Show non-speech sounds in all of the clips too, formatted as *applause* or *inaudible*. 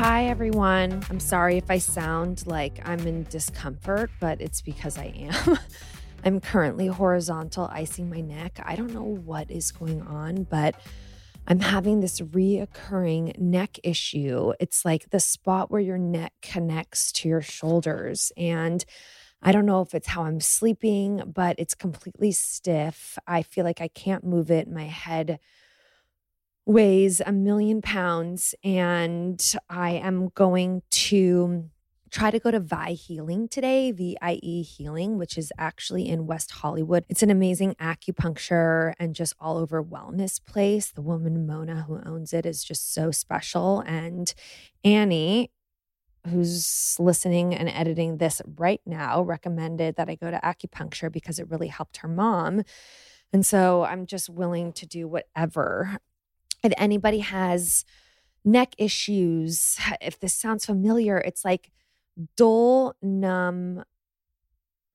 Hi, everyone. I'm sorry if I sound like I'm in discomfort, but it's because I am. *laughs* I'm currently horizontal icing my neck. I don't know what is going on, but I'm having this reoccurring neck issue. It's like the spot where your neck connects to your shoulders. And I don't know if it's how I'm sleeping, but it's completely stiff. I feel like I can't move it. My head weighs a million pounds, and I am going to try to go to VIE Healing today, VIE Healing, which is actually in West Hollywood. It's an amazing acupuncture and just all over wellness place. The woman, Mona, who owns it, is just so special. And Annie, who's listening and editing this right now, recommended that I go to acupuncture because it really helped her mom. And so I'm just willing to do whatever. If anybody has neck issues, *sighs* if this sounds familiar, it's like dull, numb,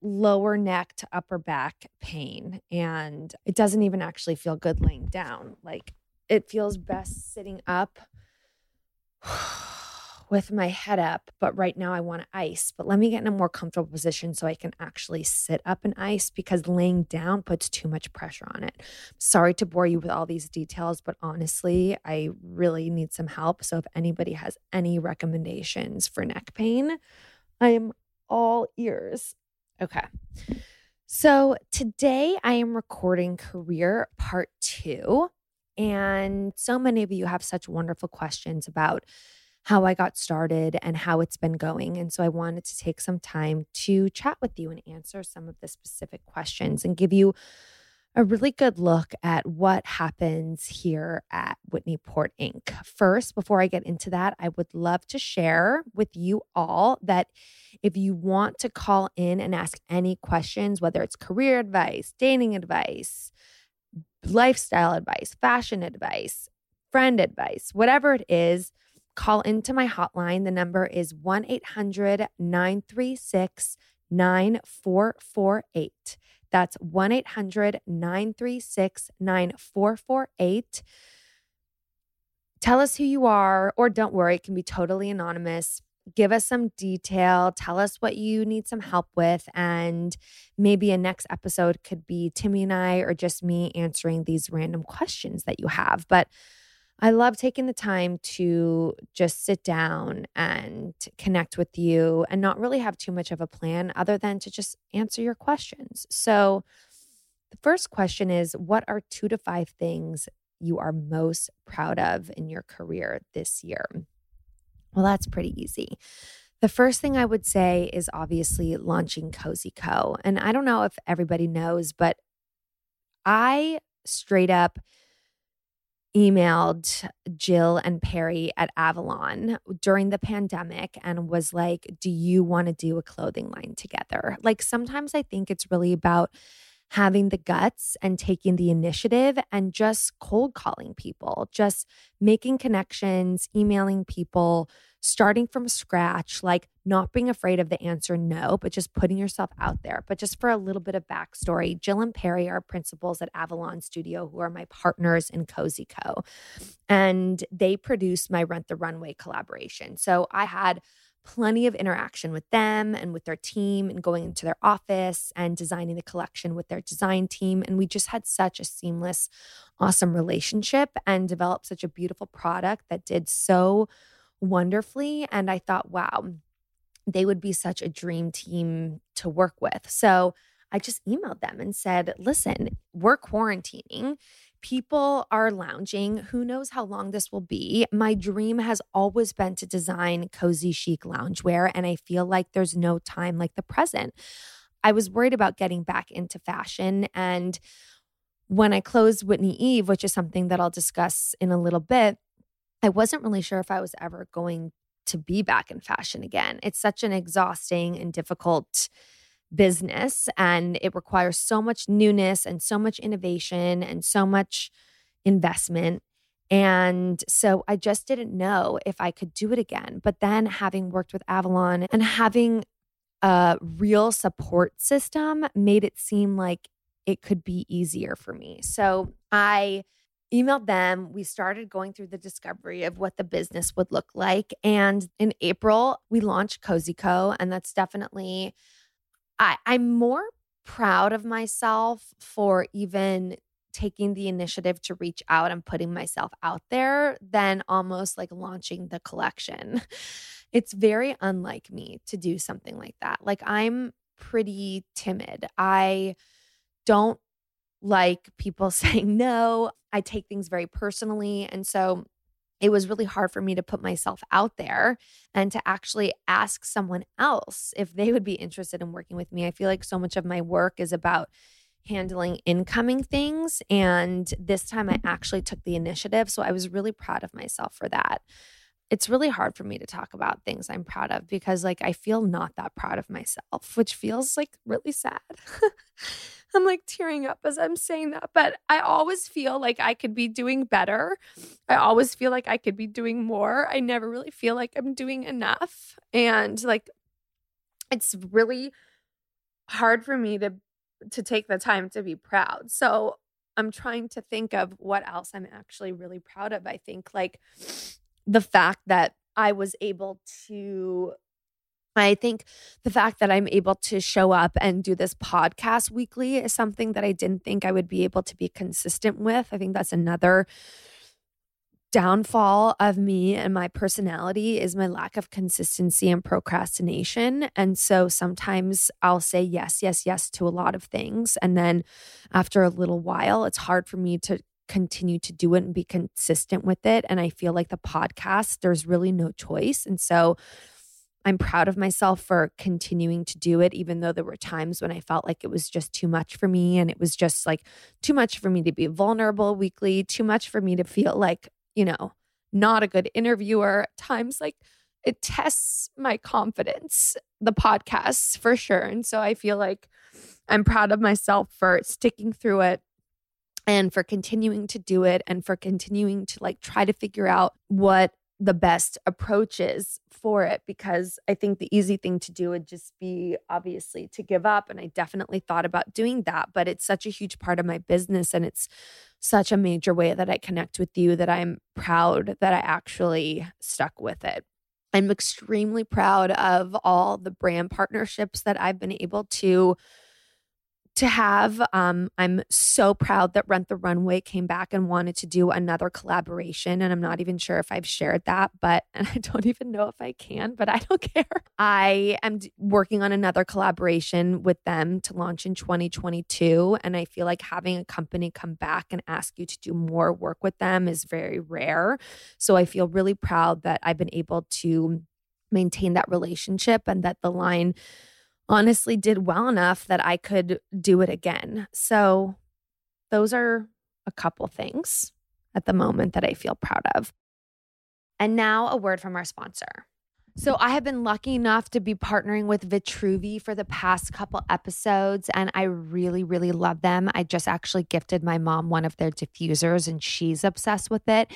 lower neck to upper back pain. And it doesn't even actually feel good laying down. Like it feels best sitting up *sighs* with my head up. But right now I want to ice. But let me get in a more comfortable position so I can actually sit up and ice because laying down puts too much pressure on it. Sorry to bore you with all these details, but honestly, I really need some help. So if anybody has any recommendations for neck pain, I am all ears. Okay. So today I am recording career part two. And so many of you have such wonderful questions about how I got started and how it's been going. And so I wanted to take some time to chat with you and answer some of the specific questions and give you a really good look at what happens here at Whitney Port Inc. First, before I get into that, I would love to share with you all that if you want to call in and ask any questions, whether it's career advice, dating advice, lifestyle advice, fashion advice, friend advice, whatever it is, call into my hotline. The number is 1 800 936 9448. That's 1 800 936 9448. Tell us who you are, or don't worry, it can be totally anonymous. Give us some detail. Tell us what you need some help with. And maybe a next episode could be Timmy and I, or just me answering these random questions that you have. But I love taking the time to just sit down and connect with you and not really have too much of a plan other than to just answer your questions. So, the first question is What are two to five things you are most proud of in your career this year? Well, that's pretty easy. The first thing I would say is obviously launching Cozy Co. And I don't know if everybody knows, but I straight up emailed Jill and Perry at Avalon during the pandemic and was like, Do you want to do a clothing line together? Like, sometimes I think it's really about having the guts and taking the initiative and just cold calling people, just making connections, emailing people, starting from scratch, like not being afraid of the answer no, but just putting yourself out there. But just for a little bit of backstory, Jill and Perry are principals at Avalon Studio, who are my partners in Cozy Co. And they produced my Rent the Runway collaboration. So I had plenty of interaction with them and with their team and going into their office and designing the collection with their design team. And we just had such a seamless, awesome relationship and developed such a beautiful product that did so wonderfully. And I thought, wow, they would be such a dream team to work with. So I just emailed them and said, listen, we're quarantining. People are lounging. Who knows how long this will be? My dream has always been to design cozy, chic loungewear, and I feel like there's no time like the present. I was worried about getting back into fashion. And when I closed Whitney Eve, which is something that I'll discuss in a little bit, I wasn't really sure if I was ever going to be back in fashion again. It's such an exhausting and difficult business and it requires so much newness and so much innovation and so much investment. And so I just didn't know if I could do it again. But then having worked with Avalon and having a real support system made it seem like it could be easier for me. So I emailed them. We started going through the discovery of what the business would look like. And in April, we launched Cozy Co. And that's definitely, I, I'm more proud of myself for even taking the initiative to reach out and putting myself out there than almost like launching the collection. *laughs* It's very unlike me to do something like that. Like I'm pretty timid. I don't like people *laughs* saying no. I take things very personally. And so it was really hard for me to put myself out there and to actually ask someone else if they would be interested in working with me. I feel like so much of my work is about handling incoming things. And this time I actually took the initiative. So I was really proud of myself for that. It's really hard for me to talk about things I'm proud of because, like, I feel not that proud of myself, which feels like really sad. *laughs* I'm like tearing up as I'm saying that, but I always feel like I could be doing better. I always feel like I could be doing more. I never really feel like I'm doing enough. And like it's really hard for me to to take the time to be proud. So I'm trying to think of what else I'm actually really proud of. I think like the fact that I was able to I think the fact that I'm able to show up and do this podcast weekly is something that I didn't think I would be able to be consistent with. I think that's another downfall of me and my personality is my lack of consistency and procrastination. And so sometimes I'll say yes, yes, yes to a lot of things. And then after a little while, it's hard for me to continue to do it and be consistent with it. And I feel like the podcast, there's really no choice. And so I'm proud of myself for continuing to do it, even though there were times when I felt like it was just too much for me. And it was just like too much for me to be vulnerable weekly, too much for me to feel like, you know, not a good interviewer. At times, like it tests my confidence, the podcasts for sure. And so I feel like I'm proud of myself for sticking through it and for continuing to do it and for continuing to like try to figure out what the best approaches for it because I think the easy thing to do would just be obviously to give up. And I definitely thought about doing that, but it's such a huge part of my business and it's such a major way that I connect with you that I'm proud that I actually stuck with it. I'm extremely proud of all the brand partnerships that I've been able to to have. Um, I'm so proud that Rent the Runway came back and wanted to do another collaboration. And I'm not even sure if I've shared that, but *laughs* and I don't even know if I can, but I don't *laughs* care. I am working on another collaboration with them to launch in 2022. And I feel like having a company come back and ask you to do more work with them is very rare. So I feel really proud that I've been able to maintain that relationship and that the line honestly did well enough that I could do it again. So, those are a couple things at the moment that I feel proud of. And now, a word from our sponsor. So, I have been lucky enough to be partnering with Vitruvi for the past couple episodes, and I really, really love them. I just actually gifted my mom one of their diffusers, and she's obsessed with it.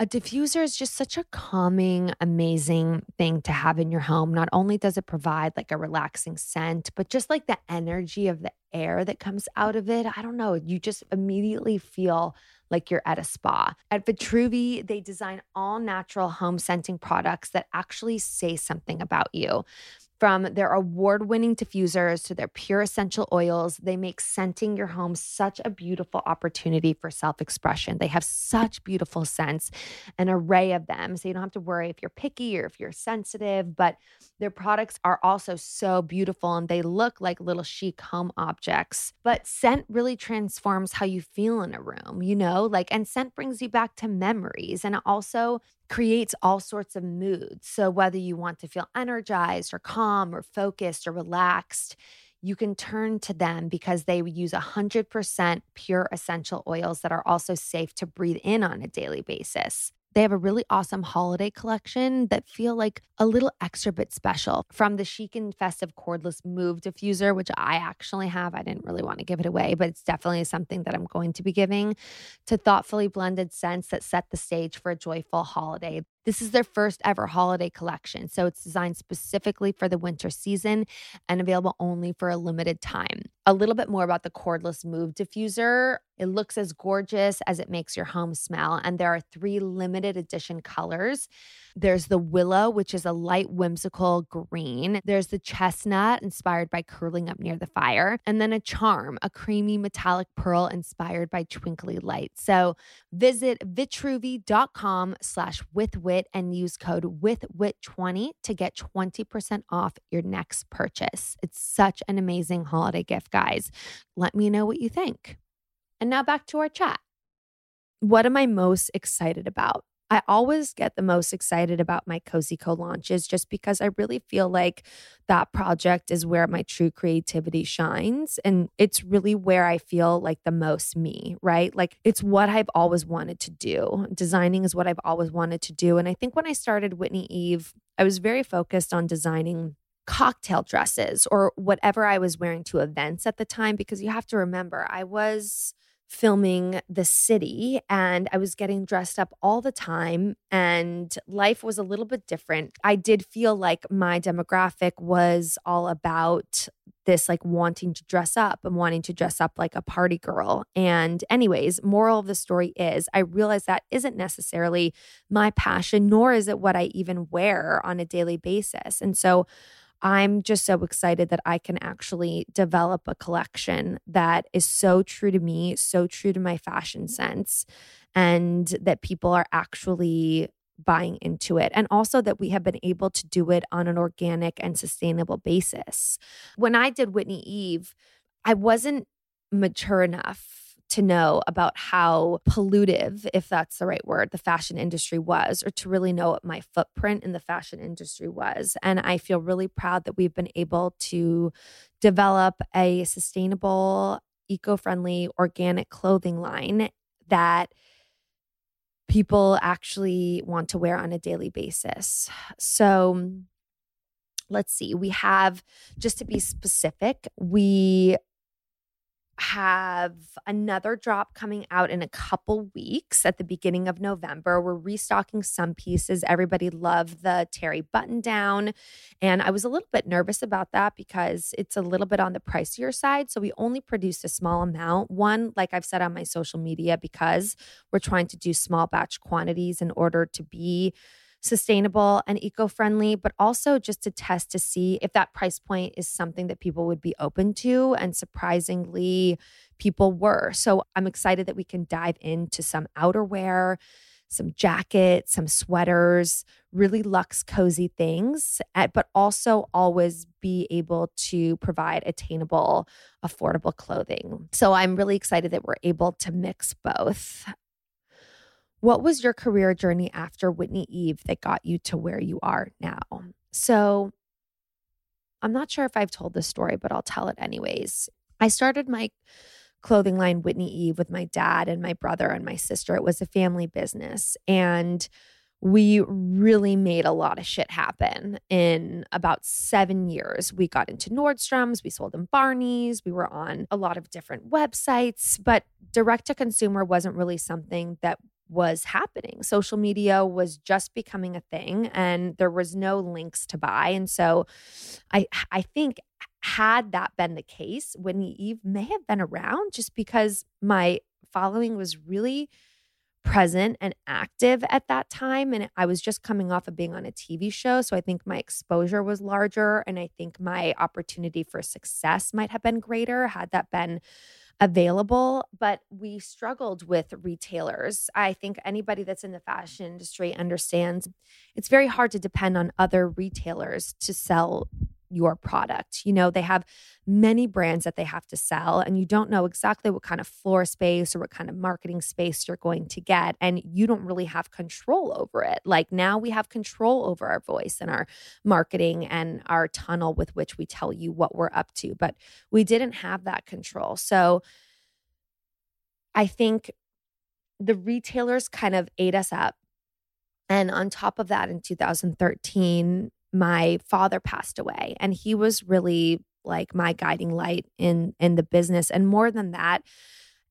A diffuser is just such a calming, amazing thing to have in your home. Not only does it provide like a relaxing scent, but just like the energy of the air that comes out of it. I don't know. You just immediately feel like you're at a spa. At Vitruvi, they design all natural home scenting products that actually say something about you. From their award winning diffusers to their pure essential oils, they make scenting your home such a beautiful opportunity for self expression. They have such beautiful scents, an array of them. So you don't have to worry if you're picky or if you're sensitive, but their products are also so beautiful and they look like little chic home objects. But scent really transforms how you feel in a room, you know, like, and scent brings you back to memories. And also creates all sorts of moods. So, whether you want to feel energized or calm or focused or relaxed, you can turn to them because they use 100% pure essential oils that are also safe to breathe in on a daily basis. They have a really awesome holiday collection that feel like a little extra bit special from the chic and festive cordless move diffuser, which I actually have. I didn't really want to give it away, but it's definitely something that I'm going to be giving to thoughtfully blended scents that set the stage for a joyful holiday. This is their first ever holiday collection. So it's designed specifically for the winter season and available only for a limited time. A little bit more about the cordless move diffuser. It looks as gorgeous as it makes your home smell. And there are three limited edition colors. There's the willow, which is a light whimsical green. There's the chestnut, inspired by curling up near the fire. And then a charm, a creamy metallic pearl inspired by twinkly light. So visit vitruvi.com slash withwhit and use code withwhit20 to get 20% off your next purchase. It's such an amazing holiday gift, guys. Let me know what you think. And now back to our chat. What am I most excited about? I always get the most excited about my Cozy Co launches just because I really feel like that project is where my true creativity shines. And it's really where I feel like the most me, right? Like it's what I've always wanted to do. Designing is what I've always wanted to do. And I think when I started Whitney Eve, I was very focused on designing cocktail dresses or whatever I was wearing to events at the time because you have to remember I was filming the city and I was getting dressed up all the time and life was a little bit different. I did feel like my demographic was all about this like wanting to dress up and wanting to dress up like a party girl. And anyways, moral of the story is I realize that isn't necessarily my passion nor is it what I even wear on a daily basis. And so I'm just so excited that I can actually develop a collection that is so true to me, so true to my fashion sense, and that people are actually buying into it. And also that we have been able to do it on an organic and sustainable basis. When I did Whitney Eve, I wasn't mature enough to know about how pollutive, if that's the right word, the fashion industry was, or to really know what my footprint in the fashion industry was. And I feel really proud that we've been able to develop a sustainable, eco friendly, organic clothing line that people actually want to wear on a daily basis. So, let's see, we have, just to be specific, we have another drop coming out in a couple weeks at the beginning of November. We're restocking some pieces. Everybody loved the Terry button down. And I was a little bit nervous about that because it's a little bit on the pricier side. So we only produced a small amount. One, like I've said on my social media, because we're trying to do small batch quantities in order to be sustainable and eco friendly, but also just to test to see if that price point is something that people would be open to. And surprisingly, people were. So I'm excited that we can dive into some outerwear, some jackets, some sweaters, really luxe, cozy things, eh, but also always be able to provide attainable, affordable clothing. So I'm really excited that we're able to mix both. What was your career journey after Whitney Eve that got you to where you are now? So, I'm not sure if I've told this story, but I'll tell it anyways. I started my clothing line, Whitney Eve, with my dad and my brother and my sister. It was a family business. And we really made a lot of shit happen in about seven years. We got into Nordstrom's, we sold in Barney's, we were on a lot of different websites, but direct to consumer wasn't really something that was happening. Social media was just becoming a thing and there was no links to buy. And so I I think had that been the case, Whitney Eve may have been around just because my following was really present and active at that time. And I was just coming off of being on a TV show. So I think my exposure was larger. And I think my opportunity for success might have been greater had that been available. But we struggled with retailers. I think anybody that's in the fashion industry understands it's very hard to depend on other retailers to sell your product. You know, they have many brands that they have to sell, and you don't know exactly what kind of floor space or what kind of marketing space you're going to get. And you don't really have control over it. Like now we have control over our voice and our marketing and our tunnel with which we tell you what we're up to. But we didn't have that control. So I think the retailers kind of ate us up. And on top of that, in 2013, my father passed away and he was really like my guiding light in in the business. And more than that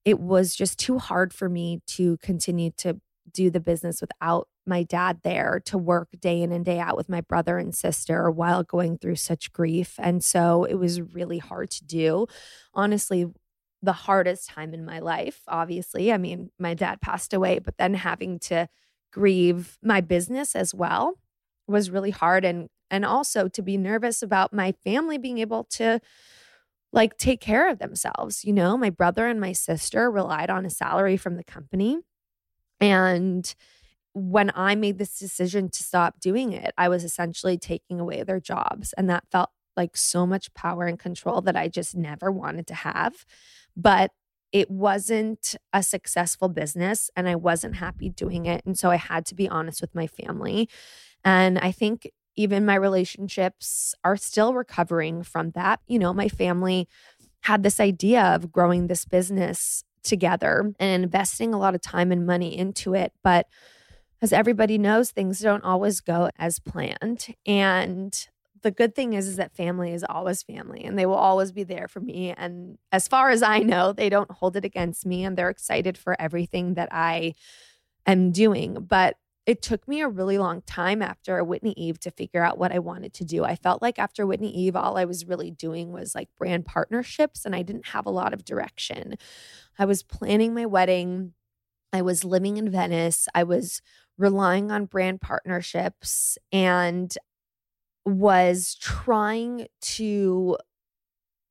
it was just too hard for me to continue to do the business without my dad there to work day in and day out with my brother and sister while going through such grief. And so it was really hard to do. Honestly the hardest time in my life obviously. I mean my dad passed away but then having to grieve my business as well was really hard and and also to be nervous about my family being able to like take care of themselves you know my brother and my sister relied on a salary from the company and when i made this decision to stop doing it i was essentially taking away their jobs and that felt like so much power and control that i just never wanted to have but it wasn't a successful business and I wasn't happy doing it. And so I had to be honest with my family. And I think even my relationships are still recovering from that. You know, my family had this idea of growing this business together and investing a lot of time and money into it. But as everybody knows, things don't always go as planned. And the good thing is, is that family is always family and they will always be there for me. And as far as I know, they don't hold it against me and they're excited for everything that I am doing. But it took me a really long time after Whitney Eve to figure out what I wanted to do. I felt like after Whitney Eve, all I was really doing was like brand partnerships and I didn't have a lot of direction. I was planning my wedding. I was living in Venice. I was relying on brand partnerships and was trying to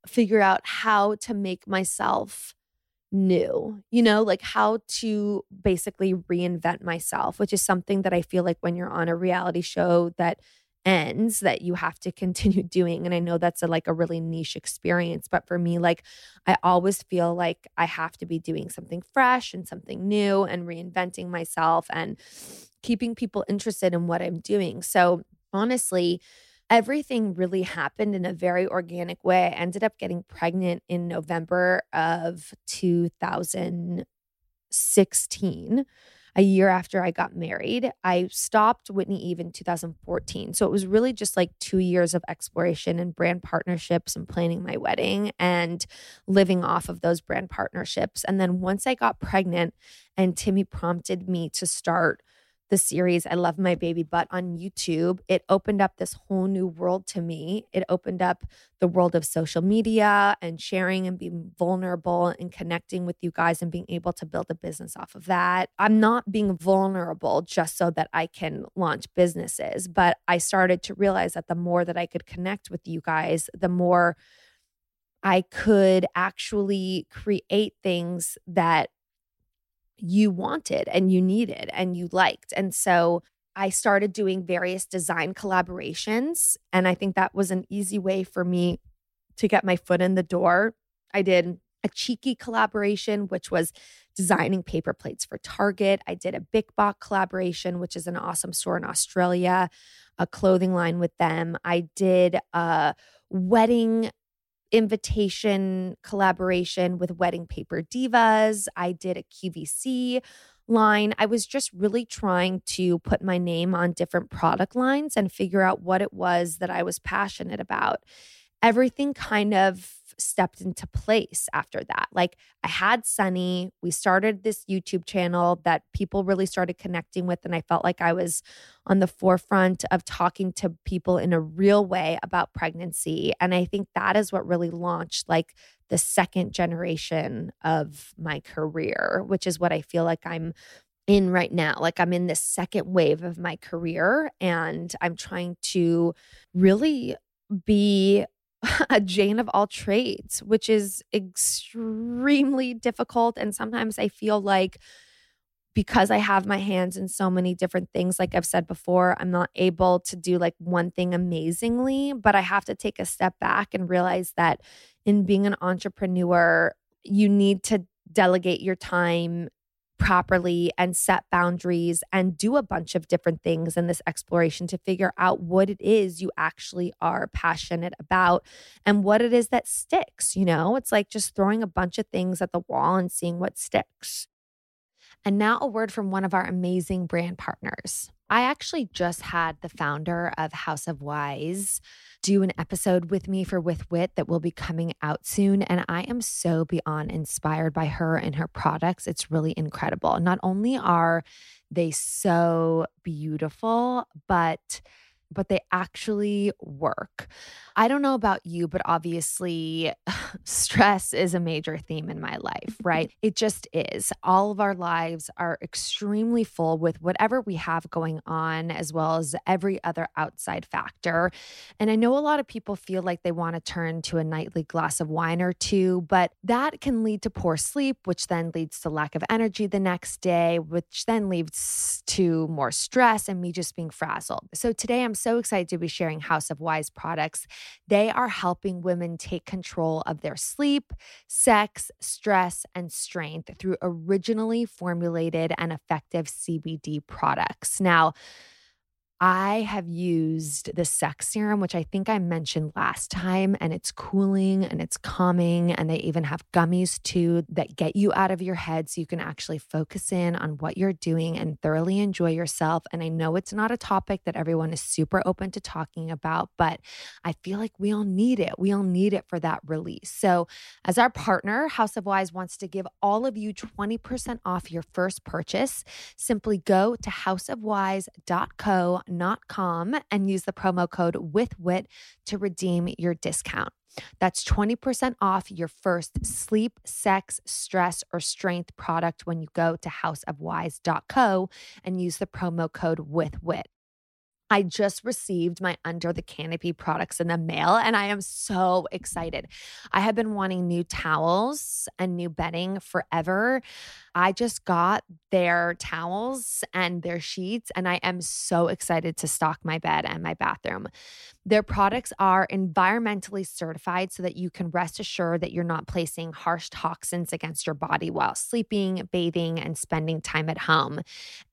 figure out how to make myself new, you know, like how to basically reinvent myself, which is something that I feel like when you're on a reality show that ends that you have to *laughs* continue doing and i know that's a, like a really niche experience but for me like i always feel like i have to be doing something fresh and something new and reinventing myself and keeping people interested in what i'm doing. So honestly everything really happened in a very organic way. I ended up getting pregnant in November of 2016, a year after I got married. I stopped Whitney Eve in 2014. So it was really just like two years of exploration and brand partnerships and planning my wedding and living off of those brand partnerships. And then once I got pregnant and Timmy prompted me to start the series I Love My Baby Butt on YouTube, it opened up this whole new world to me. It opened up the world of social media and sharing and being vulnerable and connecting with you guys and being able to build a business off of that. I'm not being vulnerable just so that I can launch businesses, but I started to realize that the more that I could connect with you guys, the more I could actually create things that you wanted and you needed and you liked. And so I started doing various design collaborations. And I think that was an easy way for me to get my foot in the door. I did a cheeky collaboration, which was designing paper plates for Target. I did a Bik Bok collaboration, which is an awesome store in Australia, a clothing line with them. I did a wedding invitation collaboration with Wedding Paper Divas. I did a QVC line. I was just really trying to put my name on different product lines and figure out what it was that I was passionate about. Everything kind of stepped into place after that. Like I had Sunny, we started this YouTube channel that people really started connecting with. And I felt like I was on the forefront of talking to people in a real way about pregnancy. And I think that is what really launched like the second generation of my career, which is what I feel like I'm in right now. Like I'm in this second wave of my career and I'm trying to really be *laughs* a Jane of all trades, which is extremely difficult. And sometimes I feel like because I have my hands in so many different things, like I've said before, I'm not able to do like one thing amazingly, but I have to take a step back and realize that in being an entrepreneur, you need to delegate your time properly and set boundaries and do a bunch of different things in this exploration to figure out what it is you actually are passionate about and what it is that sticks. You know, it's like just throwing a bunch of things at the wall and seeing what sticks. And now, a word from one of our amazing brand partners. I actually just had the founder of House of Wise do an episode with me for With Whit that will be coming out soon. And I am so beyond inspired by her and her products. It's really incredible. Not only are they so beautiful, but but they actually work. I don't know about you, but obviously, *laughs* stress is a major theme in my life, right? *laughs* It just is. All of our lives are extremely full with whatever we have going on, as well as every other outside factor. And I know a lot of people feel like they want to turn to a nightly glass of wine or two, but that can lead to poor sleep, which then leads to lack of energy the next day, which then leads to more stress and me just being frazzled. So today I'm so excited to be sharing House of Wise products. They are helping women take control of their sleep, sex, stress, and strength through originally formulated and effective CBD products. Now, I have used the sex serum, which I think I mentioned last time, and it's cooling and it's calming. And they even have gummies too that get you out of your head so you can actually focus in on what you're doing and thoroughly enjoy yourself. And I know it's not a topic that everyone is super open to talking about, but I feel like we all need it. We all need it for that release. So, as our partner, House of Wise wants to give all of you 20% off your first purchase. Simply go to houseofwise.co com and use the promo code WITHWHIT to redeem your discount. That's 20% off your first sleep, sex, stress, or strength product when you go to houseofwise.co and use the promo code WITHWHIT. I just received my Under the Canopy products in the mail and I am so excited. I have been wanting new towels and new bedding forever. I just got their towels and their sheets, and I am so excited to stock my bed and my bathroom. Their products are environmentally certified so that you can rest assured that you're not placing harsh toxins against your body while sleeping, bathing, and spending time at home.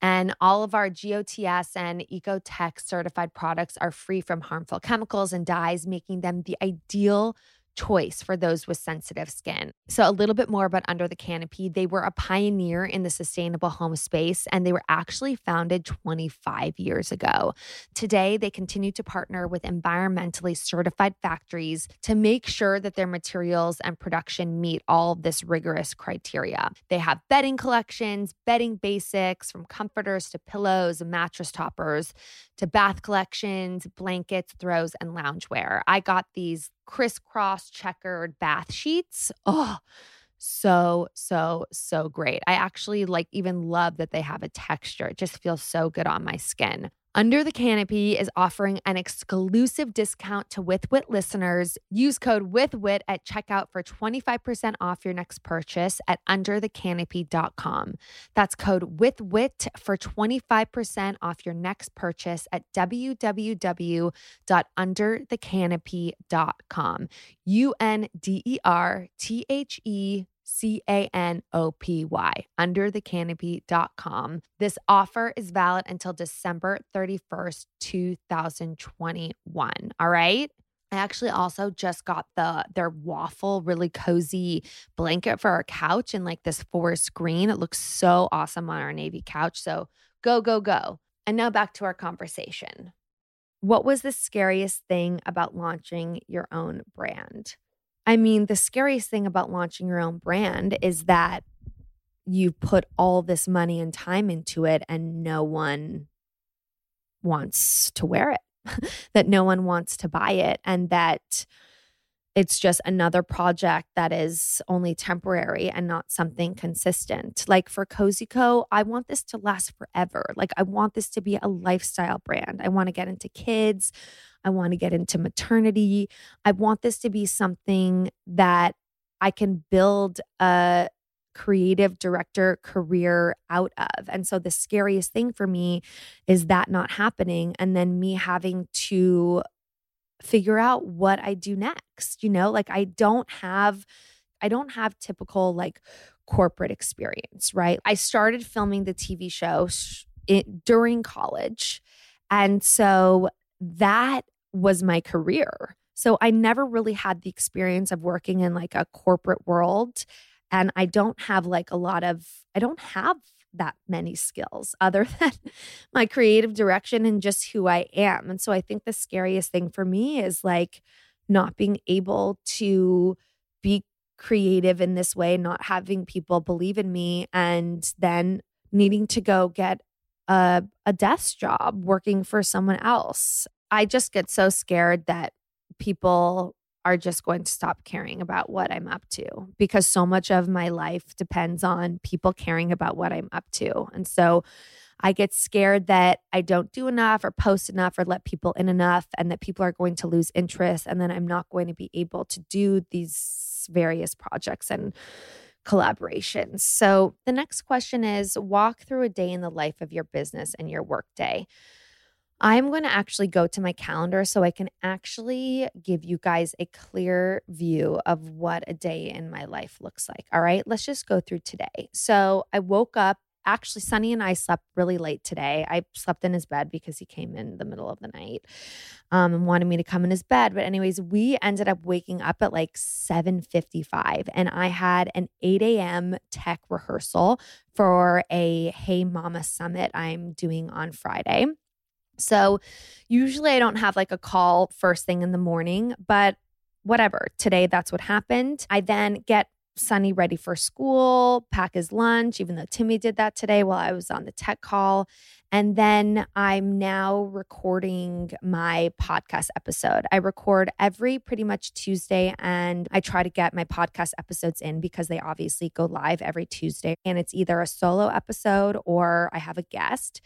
And all of our GOTS and OEKO-TEX certified products are free from harmful chemicals and dyes, making them the ideal choice for those with sensitive skin. So, a little bit more about Under the Canopy. They were a pioneer in the sustainable home space and they were actually founded 25 years ago. Today, they continue to partner with environmentally certified factories to make sure that their materials and production meet all of this rigorous criteria. They have bedding collections, bedding basics from comforters to pillows and mattress toppers to bath collections, blankets, throws, and loungewear. I got these crisscross checkered bath sheets. Oh, so, so, so great. I actually like even love that they have a texture. It just feels so good on my skin. Under the Canopy is offering an exclusive discount to WithWhit listeners. Use code WithWhit at checkout for 25% off your next purchase at underthecanopy.com. That's code WithWhit for 25% off your next purchase at www.underthecanopy.com. U N D E R T H E C A N O P Y, underthecanopy.com. This offer is valid until December 31st, 2021. All right. I actually also just got the their waffle really cozy blanket for our couch in like this forest green. It looks so awesome on our navy couch. So go, go, go. And now back to our conversation. What was the scariest thing about launching your own brand? I mean, the scariest thing about launching your own brand is that you put all this money and time into it and no one wants to wear it, *laughs* that no one wants to buy it, and that it's just another project that is only temporary and not something consistent. Like for Cozy Co, I want this to last forever. Like I want this to be a lifestyle brand. I want to get into kids. I want to get into maternity. I want this to be something that I can build a creative director career out of. And so the scariest thing for me is that not happening and then me having to figure out what I do next. You know, like I don't have I don't have typical like corporate experience, right? I started filming the TV show it, during college. And so that was my career. So I never really had the experience of working in like a corporate world. And I don't have like a lot of, I don't have that many skills *laughs* other than my creative direction and just who I am. And so I think the scariest thing for me is like not being able to be creative in this way, not having people believe in me, and then needing to go get a, a desk job working for someone else. I just get so scared that people are just going to stop caring about what I'm up to because so much of my life depends on people caring about what I'm up to. And so I get scared that I don't do enough or post enough or let people in enough and that people are going to lose interest and then I'm not going to be able to do these various projects and collaborations. So the next question is walk through a day in the life of your business and your workday. I'm going to actually go to my calendar so I can actually give you guys a clear view of what a day in my life looks like. All right, let's just go through today. So I woke up. Actually, Sunny and I slept really late today. I slept in his bed because he came in the middle of the night um, and wanted me to come in his bed. But anyways, we ended up waking up at like 7:55, and I had an 8 a.m. tech rehearsal for a Hey Mama Summit I'm doing on Friday. So usually I don't have like a call first thing in the morning, but whatever. Today that's what happened. I then get Sunny ready for school, pack his lunch, even though Timmy did that today while I was on the tech call. And then I'm now recording my podcast episode. I record every pretty much Tuesday and I try to get my podcast episodes in because they obviously go live every Tuesday. And it's either a solo episode or I have a guest.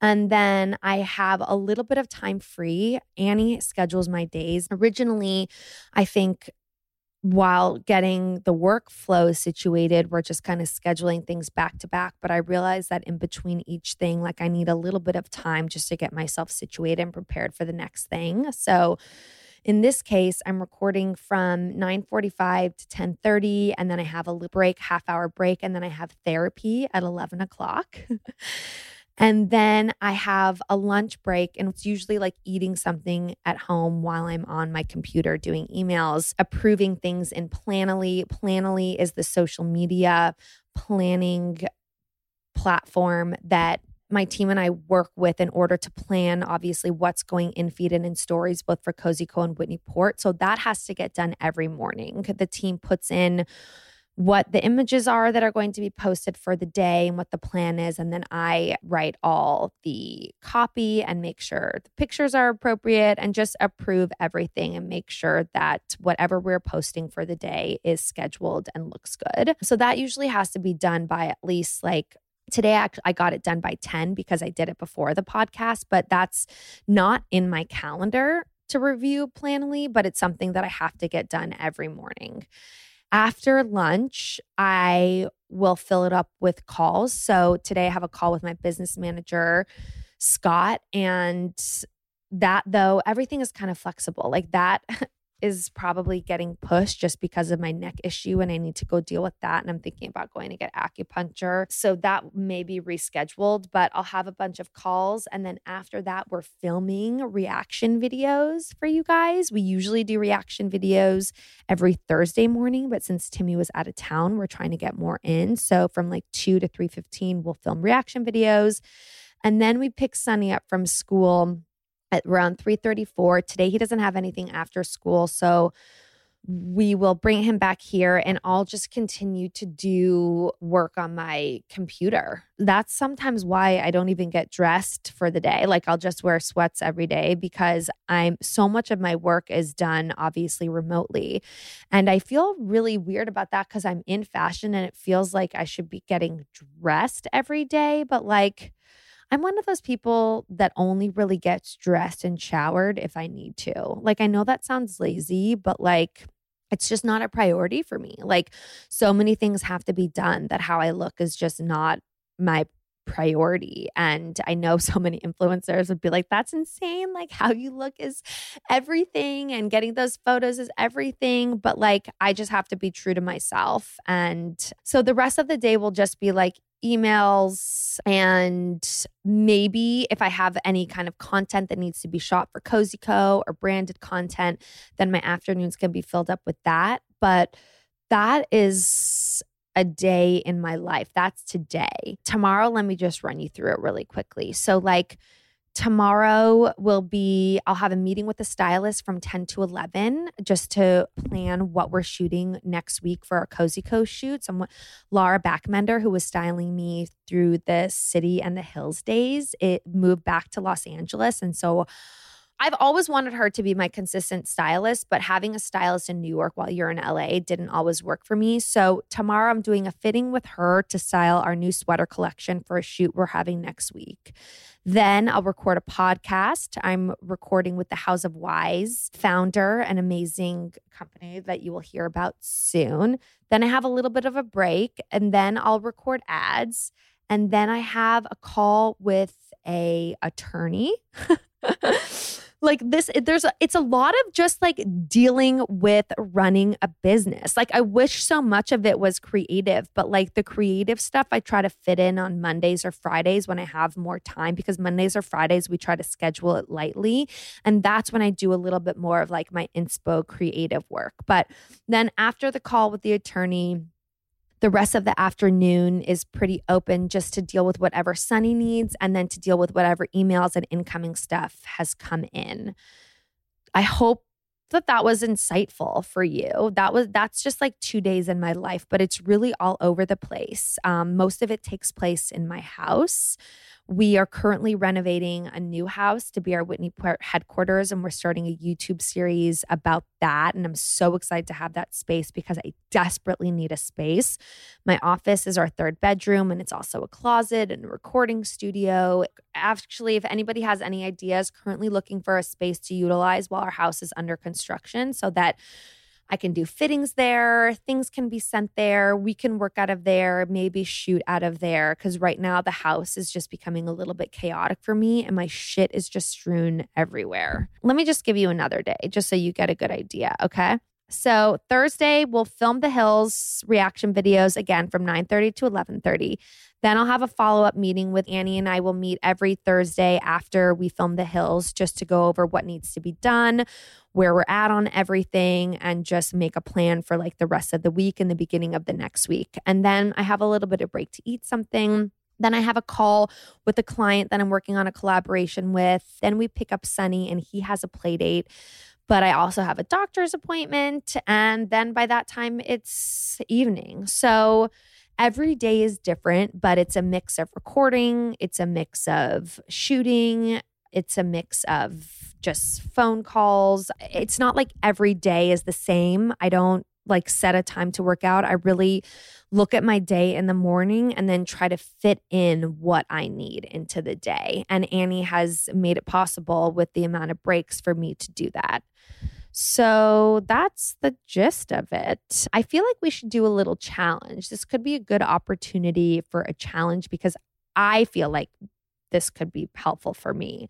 And then I have a little bit of time free. Annie schedules my days. Originally, I think while getting the workflow situated, we're just kind of scheduling things back to back. But I realized that in between each thing, like I need a little bit of time just to get myself situated and prepared for the next thing. So in this case, I'm recording from 9:45 to 10:30, and then I have a break, half hour break, and then I have therapy at 11 o'clock. *laughs* And then I have a lunch break, and it's usually like eating something at home while I'm on my computer doing emails, approving things in Planoly. Planoly is the social media planning platform that my team and I work with in order to plan, obviously, what's going in feed and in stories, both for Cozy Co and Whitney Port. So that has to get done every morning. The team puts in what the images are that are going to be posted for the day and what the plan is. And then I write all the copy and make sure the pictures are appropriate and just approve everything and make sure that whatever we're posting for the day is scheduled and looks good. So that usually has to be done by at least like Today, I got it done by 10 because I did it before the podcast, but that's not in my calendar to review Planoly, but it's something that I have to get done every morning. After lunch, I will fill it up with calls. So today I have a call with my business manager, Scott, and that though everything is kind of flexible. Like that *laughs* is probably getting pushed just because of my neck issue and I need to go deal with that. And I'm thinking about going to get acupuncture. So that may be rescheduled, but I'll have a bunch of calls. And then after that, we're filming reaction videos for you guys. We usually do reaction videos every Thursday morning, but since Timmy was out of town, we're trying to get more in. So from like 2 to 3:15, we'll film reaction videos. And then we pick Sunny up from school at around 3:34. Today he doesn't have anything after school, so we will bring him back here and I'll just continue to do work on my computer. That's sometimes why I don't even get dressed for the day. Like I'll just wear sweats every day because I'm so much of my work is done obviously remotely. And I feel really weird about that because I'm in fashion and it feels like I should be getting dressed every day. But like, I'm one of those people that only really gets dressed and showered if I need to. Like, I know that sounds lazy, but like, it's just not a priority for me. Like so many things have to be done that how I look is just not my priority. And I know *laughs* so many influencers would be like, that's insane. Like, how you look is everything, and getting those photos is everything. But like, I just have to be true to myself. And so the rest of the day will just be like emails and maybe if I have any kind of content that needs to be shot for Cozy Co or branded content, then my afternoons can be filled up with that. But that is a day in my life. That's today. Tomorrow, let me just run you through it really quickly. So, like, Tomorrow will be, I'll have a meeting with the stylist from 10 to 11 just to plan what we're shooting next week for our Cozy Co shoot. Someone, Laura Backmender, who was styling me through the city and the hills days, it moved back to Los Angeles. And so I've always wanted her to be my consistent stylist, but having a stylist in New York while you're in LA didn't always work for me. So tomorrow I'm doing a fitting with her to style our new sweater collection for a shoot we're having next week. Then I'll record a podcast. I'm recording with the House of Wise founder, an amazing company that you will hear about soon. Then I have a little bit of a break and then I'll record ads. And then I have a call with a attorney. *laughs* like this there's a, it's a lot of just like dealing with running a business. Like i wish so much of it was creative but like the creative stuff i try to fit in on mondays or fridays when i have more time because mondays or fridays we try to schedule it lightly. And that's when i do a little bit more of like my inspo creative work. But then after the call with the attorney the rest of the afternoon is pretty open just to deal with whatever Sunny needs and then to deal with whatever emails and incoming stuff has come in. I hope that that was insightful for you. That was that's just like 2 days in my life, but it's really all over the place. Um, most of it takes place in my house. We are currently renovating a new house to be our Whitney headquarters, and we're starting a YouTube series about that. And I'm so excited to have that space because I desperately need a space. My office is our third bedroom, and it's also a closet and a recording studio. Actually, if anybody has any ideas, currently looking for a space to utilize while our house is under construction so that I can do fittings there. Things can be sent there. We can work out of there, maybe shoot out of there. Cause right now the house is just becoming a little bit chaotic for me and my shit is just strewn everywhere. Let me just give you another day just so you get a good idea. Okay. So Thursday we'll film the Hills reaction videos again from 9:30 to 11:30. Then I'll have a follow-up meeting with Annie and I will meet every Thursday after we film the Hills just to go over what needs to be done, where we're at on everything and just make a plan for like the rest of the week and the beginning of the next week. And then I have a little bit of break to eat something. Then I have a call with a client that I'm working on a collaboration with. Then we pick up Sunny and he has a play date but I also have a doctor's appointment. And then by that time, it's evening. So every day is different, but it's a mix of recording, it's a mix of shooting, it's a mix of just phone calls. It's not like every day is the same. I don't like set a time to work out. I really look at my day in the morning and then try to fit in what I need into the day. And Annie has made it possible with the amount of breaks for me to do that. So that's the gist of it. I feel like we should do a little challenge. This could be a good opportunity for a challenge because I feel like this could be helpful for me.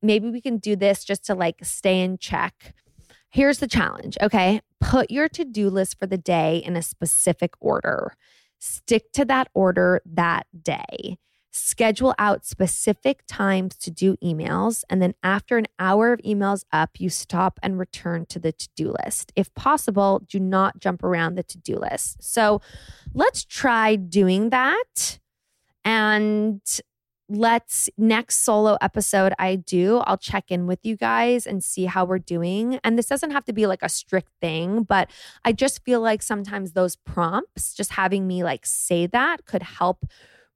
Maybe we can do this just to like stay in check. Here's the challenge, okay? Put your to do list for the day in a specific order. Stick to that order that day schedule out specific times to do emails. And then after an hour of emails up, you stop and return to the to do list. If possible, do not jump around the to do list. So let's try doing that. And let's next solo episode I do, I'll check in with you guys and see how we're doing. And this doesn't have to be like a strict thing, but I just feel like sometimes those prompts, just having me like say that could help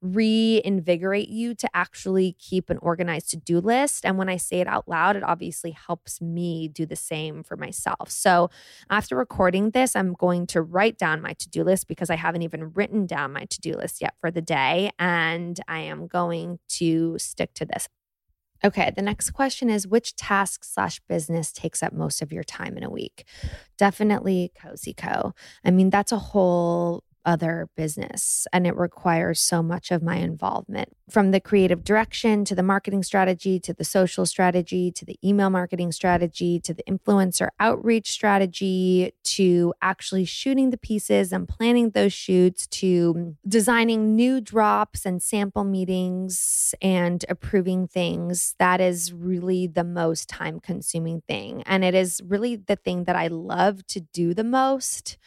reinvigorate you to actually keep an organized to do list. And when I say it out loud, it obviously helps me do the same for myself. So after recording this, I'm going to write down my to do list because I haven't even written down my to do list yet for the day. And I am going to stick to this. Okay, the next question is which task slash business takes up most of your time in a week? Definitely Cozy Co. I mean, that's a whole other business and it requires so much of my involvement. From the creative direction to the marketing strategy to the social strategy to the email marketing strategy to the influencer outreach strategy to actually shooting the pieces and planning those shoots to designing new drops and sample meetings and approving things. That is really the most time consuming thing and it is really the thing that I love to do the most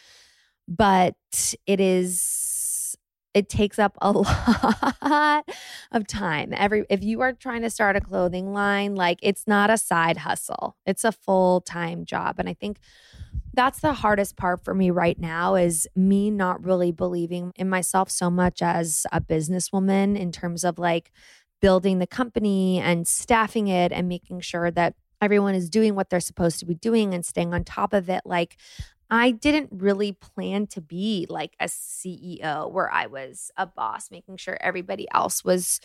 but it is it takes up a *laughs* lot of time. Every if you are trying to start a clothing line, like it's not a side hustle. It's a full-time job and I think that's the hardest part for me right now is me not really believing in myself so much as a businesswoman in terms of like building the company and staffing it and making sure that everyone is doing what they're supposed to be doing and staying on top of it. Like, I didn't really plan to be like a CEO where I was a boss, making sure everybody else was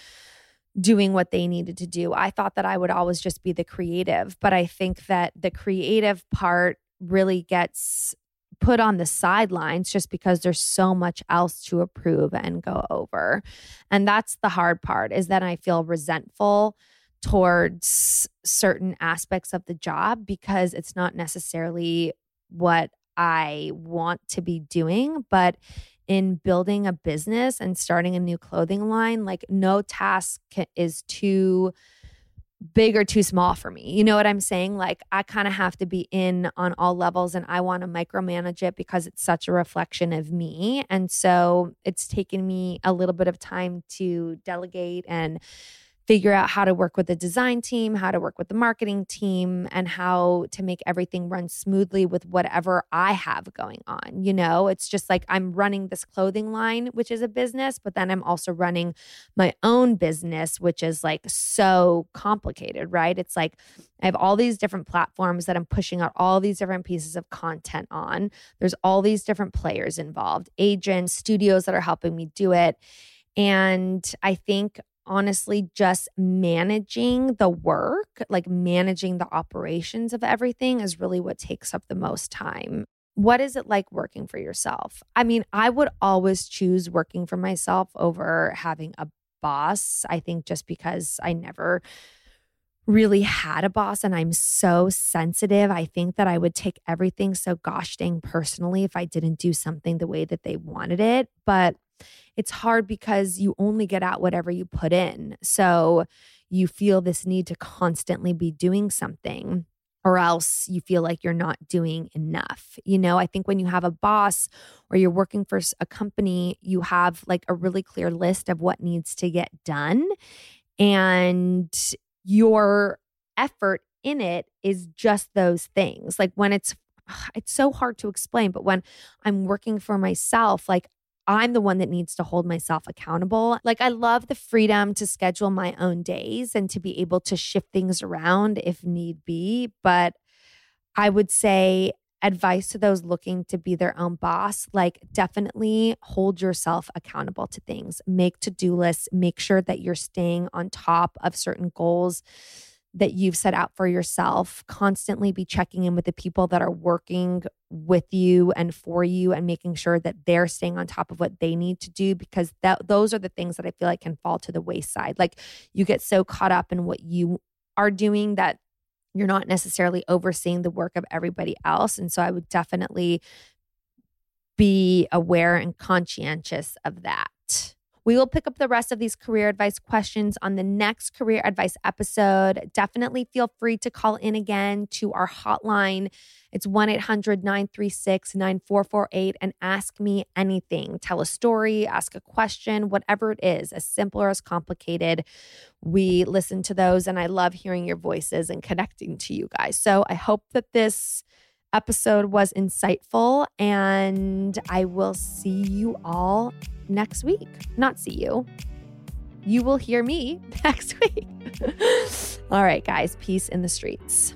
doing what they needed to do. I thought that I would always just be the creative, but I think that the creative part really gets put on the sidelines just because there's so much else to approve and go over. And that's the hard part is that I feel resentful towards certain aspects of the job because it's not necessarily what I want to be doing. But in building a business and starting a new clothing line, like no task is too big or too small for me. You know what I'm saying? Like I kind of have to be in on all levels and I want to micromanage it because it's such a reflection of me. And so it's taken me a little bit of time to delegate and figure out how to work with the design team, how to work with the marketing team, and how to make everything run smoothly with whatever I have going on. You know, it's just like I'm running this clothing line, which is a business, but then I'm also running my own business, which is like so complicated, right? It's like I have all these different platforms that I'm pushing out all these different pieces of content on. There's all these different players involved, agents, studios that are helping me do it. And I think honestly just managing the work, like managing the operations of everything is really what takes up the most time. What is it like working for yourself? I mean, I would always choose working for myself over having a boss. I think just because I never really had a boss and I'm so sensitive. I think that I would take everything so gosh dang personally if I didn't do something the way that they wanted it. But it's hard because you only get out whatever you put in. So you feel this need to constantly be doing something or else you feel like you're not doing enough. You know, I think when you have a boss or you're working for a company, you have like a really clear list of what needs to get done. And your effort in it is just those things. Like when it's, it's so hard to explain, but when I'm working for myself, like I'm the one that needs to hold myself accountable. Like, I love the freedom to schedule my own days and to be able to shift things around if need be. But I would say, advice to those looking to be their own boss like, definitely hold yourself accountable to things, make to do lists, make sure that you're staying on top of certain goals that you've set out for yourself. Constantly be checking in with the people that are working with you and for you and making sure that they're staying on top of what they need to do because that those are the things that I feel like can fall to the wayside. Like you get so caught up in what you are doing that you're not necessarily overseeing the work of everybody else. And so I would definitely be aware and conscientious of that. We will pick up the rest of these career advice questions on the next career advice episode. Definitely feel free to call in again to our hotline. It's 1 800 936 9448 and ask me anything. Tell a story, ask a question, whatever it is, as simple or as complicated. We listen to those and I love hearing your voices and connecting to you guys. So I hope that this episode was insightful and I will see you all next week. Not see you. You will hear me *laughs* next week. all right, guys, peace in the streets.